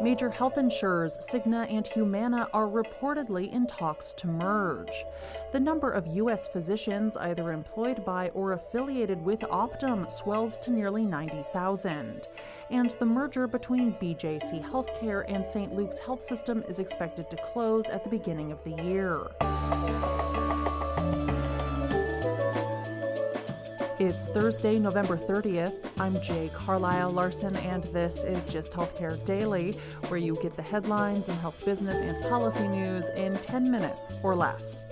Major health insurers Cigna and Humana are reportedly in talks to merge. The number of U.S. physicians either employed by or affiliated with Optum swells to nearly 90,000. And the merger between BJC Healthcare and St. Luke's Health System is expected to close at the beginning of the year. It's Thursday, November 30th. I'm Jay Carlisle Larson, and this is Gist Healthcare Daily, where you get the headlines and health business and policy news in 10 minutes or less.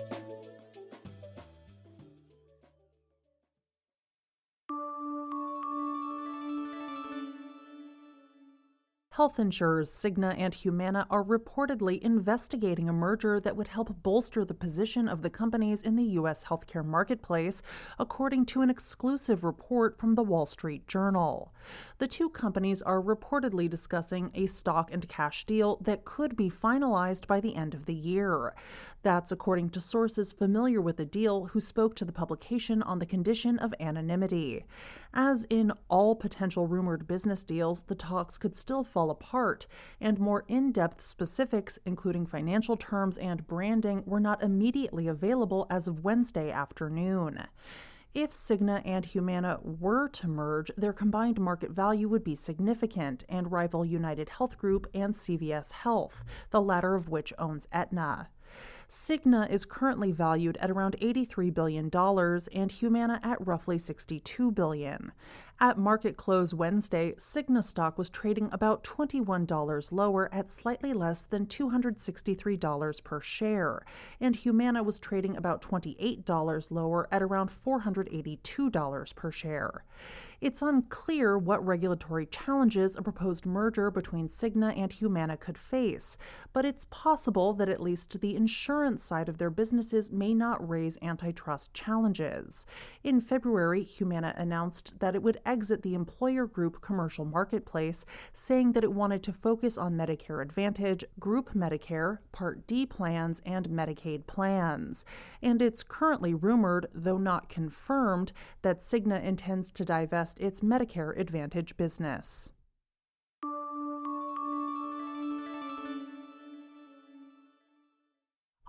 Health insurers Cigna and Humana are reportedly investigating a merger that would help bolster the position of the companies in the U.S. healthcare marketplace, according to an exclusive report from the Wall Street Journal. The two companies are reportedly discussing a stock and cash deal that could be finalized by the end of the year. That's according to sources familiar with the deal who spoke to the publication on the condition of anonymity. As in all potential rumored business deals, the talks could still fall fall apart, and more in depth specifics, including financial terms and branding, were not immediately available as of Wednesday afternoon. If Cigna and Humana were to merge, their combined market value would be significant and rival United Health Group and CVS Health, the latter of which owns Aetna. Cigna is currently valued at around $83 billion and Humana at roughly 62 billion. At market close Wednesday, Cigna stock was trading about $21 lower at slightly less than $263 per share, and Humana was trading about $28 lower at around $482 per share. It's unclear what regulatory challenges a proposed merger between Cigna and Humana could face, but it's possible that at least the insurance side of their businesses may not raise antitrust challenges. In February, Humana announced that it would exit the employer group commercial marketplace, saying that it wanted to focus on Medicare Advantage, Group Medicare, Part D plans, and Medicaid plans. And it's currently rumored, though not confirmed, that Cigna intends to divest its Medicare Advantage business.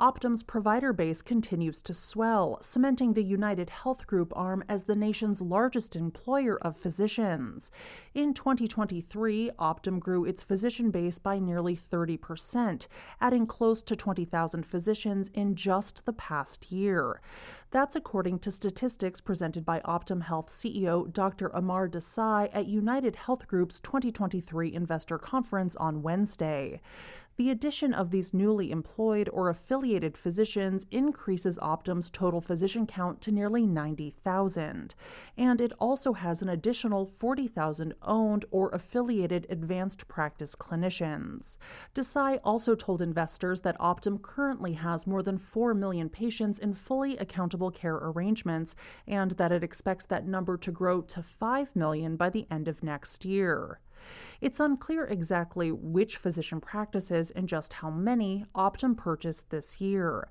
Optum's provider base continues to swell, cementing the United Health Group arm as the nation's largest employer of physicians. In 2023, Optum grew its physician base by nearly 30%, adding close to 20,000 physicians in just the past year. That's according to statistics presented by Optum Health CEO Dr. Amar Desai at United Health Group's 2023 investor conference on Wednesday. The addition of these newly employed or affiliated physicians increases Optum's total physician count to nearly 90,000. And it also has an additional 40,000 owned or affiliated advanced practice clinicians. Desai also told investors that Optum currently has more than 4 million patients in fully accountable care arrangements and that it expects that number to grow to 5 million by the end of next year. It's unclear exactly which physician practices and just how many Optum purchased this year.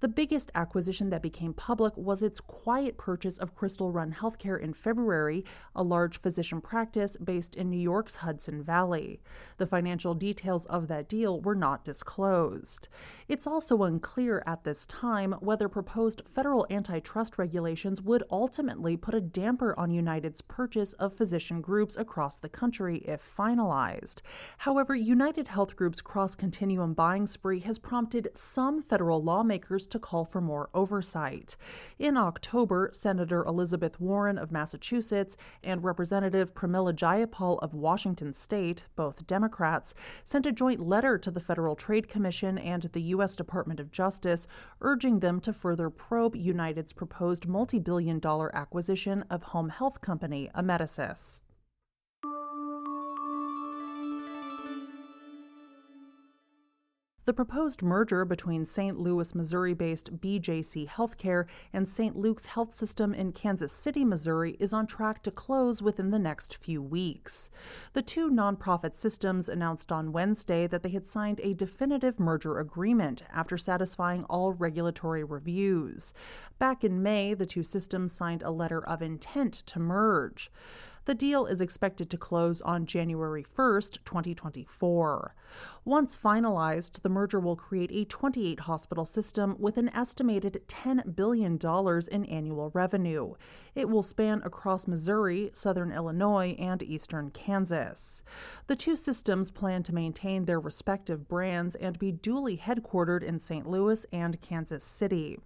The biggest acquisition that became public was its quiet purchase of Crystal Run Healthcare in February, a large physician practice based in New York's Hudson Valley. The financial details of that deal were not disclosed. It's also unclear at this time whether proposed federal antitrust regulations would ultimately put a damper on United's purchase of physician groups across the country finalized. However, United Health Group's cross continuum buying spree has prompted some federal lawmakers to call for more oversight. In October, Senator Elizabeth Warren of Massachusetts and Representative Pramila Jayapal of Washington State, both Democrats, sent a joint letter to the Federal Trade Commission and the U.S. Department of Justice urging them to further probe United's proposed multi billion dollar acquisition of home health company Amedisys. The proposed merger between St. Louis, Missouri based BJC Healthcare and St. Luke's Health System in Kansas City, Missouri is on track to close within the next few weeks. The two nonprofit systems announced on Wednesday that they had signed a definitive merger agreement after satisfying all regulatory reviews. Back in May, the two systems signed a letter of intent to merge. The deal is expected to close on January 1, 2024. Once finalized, the merger will create a 28 hospital system with an estimated $10 billion in annual revenue. It will span across Missouri, southern Illinois, and eastern Kansas. The two systems plan to maintain their respective brands and be duly headquartered in St. Louis and Kansas City.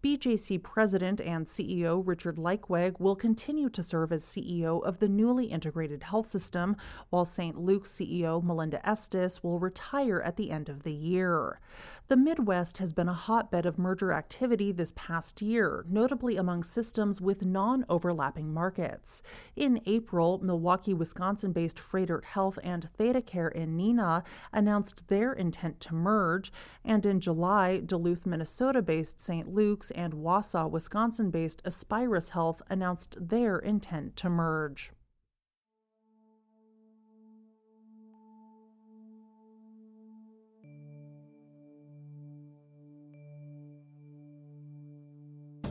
BJC President and CEO Richard Liekweg will continue to serve as CEO of the newly integrated health system, while St. Luke's CEO Melinda Estes will retire at the end of the year. The Midwest has been a hotbed of merger activity this past year, notably among systems with non overlapping markets. In April, Milwaukee, Wisconsin based Froedtert Health and ThedaCare in Neenah announced their intent to merge, and in July, Duluth, Minnesota based St. Luke's and Wausau, Wisconsin based Aspirus Health announced their intent to merge.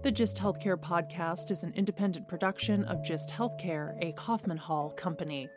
The Gist Healthcare podcast is an independent production of Gist Healthcare, a Kaufman Hall company.